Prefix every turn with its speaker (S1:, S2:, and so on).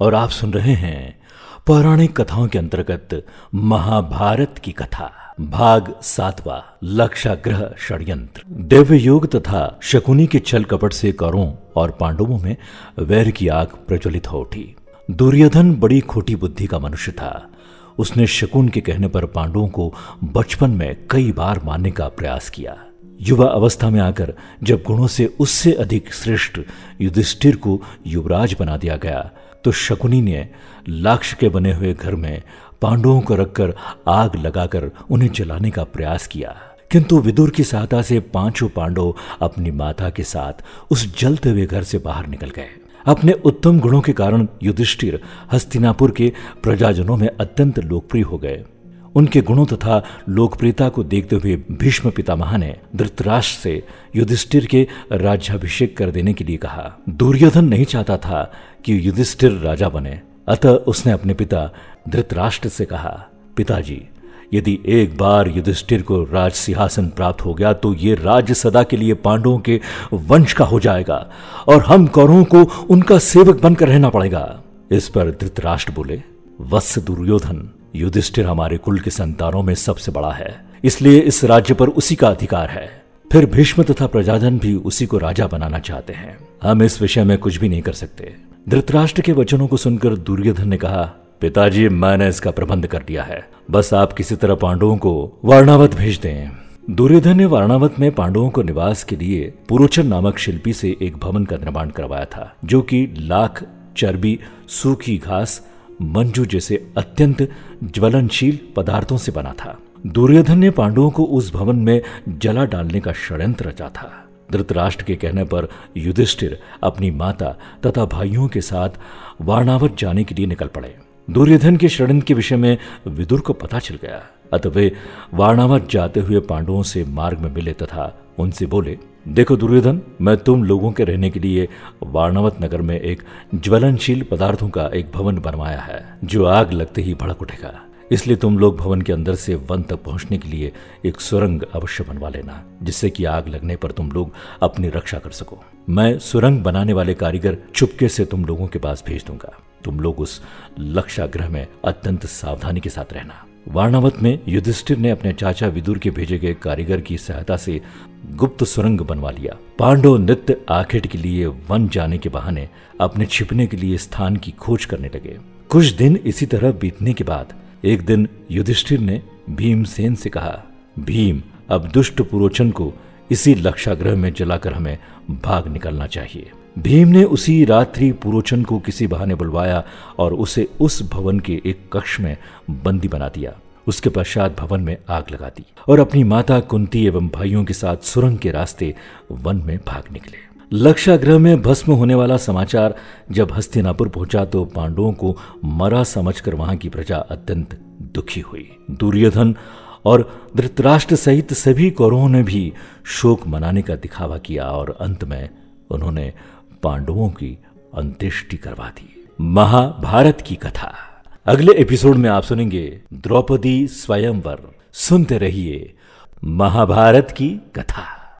S1: और आप सुन रहे हैं पौराणिक कथाओं के अंतर्गत महाभारत की कथा। भाग सातवा, लक्षाग्रह षड्यंत्र। दिव्य योग तथा शकुनी के छल कपट से कौरों और पांडवों में वैर की आग प्रज्वलित हो उठी। दुर्योधन बड़ी खोटी बुद्धि का मनुष्य था। उसने शकुन के कहने पर पांडवों को बचपन में कई बार मारने का प्रयास किया। युवा अवस्था में आकर जब गुणों से उससे अधिक श्रेष्ठ युधिष्ठिर को युवराज बना दिया गया तो शकुनी ने लाक्ष के बने हुए घर में पांडवों को रखकर आग लगाकर उन्हें जलाने का प्रयास किया। किंतु विदुर की सहायता से पाँचों पांडव अपनी माता के साथ उस जलते हुए घर से बाहर निकल गए। अपने उत्तम गुणों के कारण युधिष्ठिर हस्तिनापुर के प्रजाजनों में अत्यंत लोकप्रिय हो गए। उनके गुणों तथा लोकप्रियता को देखते हुए भीष्म पितामह ने धृतराष्ट्र से युधिष्ठिर के राज्याभिषेक कर देने के लिए कहा। दुर्योधन नहीं चाहता था कि युधिष्ठिर राजा बने। अतः उसने अपने पिता धृतराष्ट्र से कहा, पिताजी, यदि एक बार युधिष्ठिर को राज सिंहासन प्राप्त हो गया तो ये राज्य सदा के लिए पांडवों के वंश का हो जाएगा और हम कौरवों को उनका सेवक बनकर रहना पड़ेगा। इस पर धृतराष्ट्र बोले, वत्स दुर्योधन युधिष्ठिर हमारे कुल के संतानों में सबसे बड़ा है। इसलिए इस राज्य पर उसी का अधिकार है। फिर भीष्म तथा प्रजाजन भी उसी को राजा बनाना चाहते हैं। हम इस विषय में कुछ भी नहीं कर सकते। धृतराष्ट्र के वचनों को सुनकर दुर्योधन ने कहा, पिताजी, मैंने इसका प्रबंध कर दिया है। बस आप किसी तरह पांडवों को वारणावत भेज दें। दुर्योधन ने वारणावत में पांडवों को निवास के लिए पुरोचन नामक शिल्पी से एक भवन का निर्माण करवाया था, जो कि लाख चर्बी, सूखी घास मंजू जैसे अत्यंत ज्वलनशील पदार्थों से बना था। दुर्योधन ने पांडवों को उस भवन में जला डालने का षड्यंत्र रचा था। धृतराष्ट्र के कहने पर युधिष्ठिर अपनी माता तथा भाइयों के साथ वारणावत जाने के लिए निकल पड़े। दुर्योधन के षड्यंत्र के विषय में विदुर को पता चल गया। अतः वे वारणावत जाते हुए पांडवों से मार्ग में मिले तथा उनसे बोले देखो दुर्योधन, मैं तुम लोगों के रहने के लिए वारणावत नगर में एक ज्वलनशील पदार्थों का एक भवन बनवाया है, जो आग लगते ही भड़क उठेगा। इसलिए तुम लोग भवन के अंदर से वन तक पहुँचने के लिए एक सुरंग अवश्य बनवा लेना, जिससे कि आग लगने पर तुम लोग अपनी रक्षा कर सको। मैं सुरंग बनाने वाले कारीगर चुपके से तुम लोगों के पास भेज दूँगा। तुम लोग उस लक्षा लक्षाग्रह में अत्यंत सावधानी के साथ रहना। वारणावत में युधिष्ठिर ने अपने चाचा विदुर के भेजे गए कारीगर की सहायता से गुप्त सुरंग बनवा लिया। पांडव नित्य आखिर के लिए वन जाने के बहाने अपने छिपने के लिए स्थान की खोज करने लगे। कुछ दिन इसी तरह बीतने के बाद एक दिन युधिष्ठिर ने भीमसेन से कहा, भीम, अब दुष्ट पुरोचन को इसी लक्षाग्रह में जलाकर हमें भाग निकलना चाहिए। भीम ने उसी रात्रि पुरोचन को किसी बहाने बुलवाया और उसे उस भवन के एक कक्ष में बंदी बना दिया। उसके पश्चात भवन में आग लगा दी और अपनी माता कुंती एवं भाइयों के साथ सुरंग के रास्ते वन में भाग निकले। लक्षाग्रह में भस्म होने वाला समाचार जब हस्तिनापुर पहुँचा तो पांडवों को मरा समझकर वहाँ की प्रजा अत्यंत दुखी हुई। दुर्योधन और धृतराष्ट्र सहित सभी कौरवों ने भी शोक मनाने का दिखावा किया और अंत में उन्होंने पांडवों की अंत्येष्टि करवा दी। महाभारत की कथा। अगले एपिसोड में आप सुनेंगे द्रौपदी स्वयंवर। सुनते रहिए महाभारत की कथा।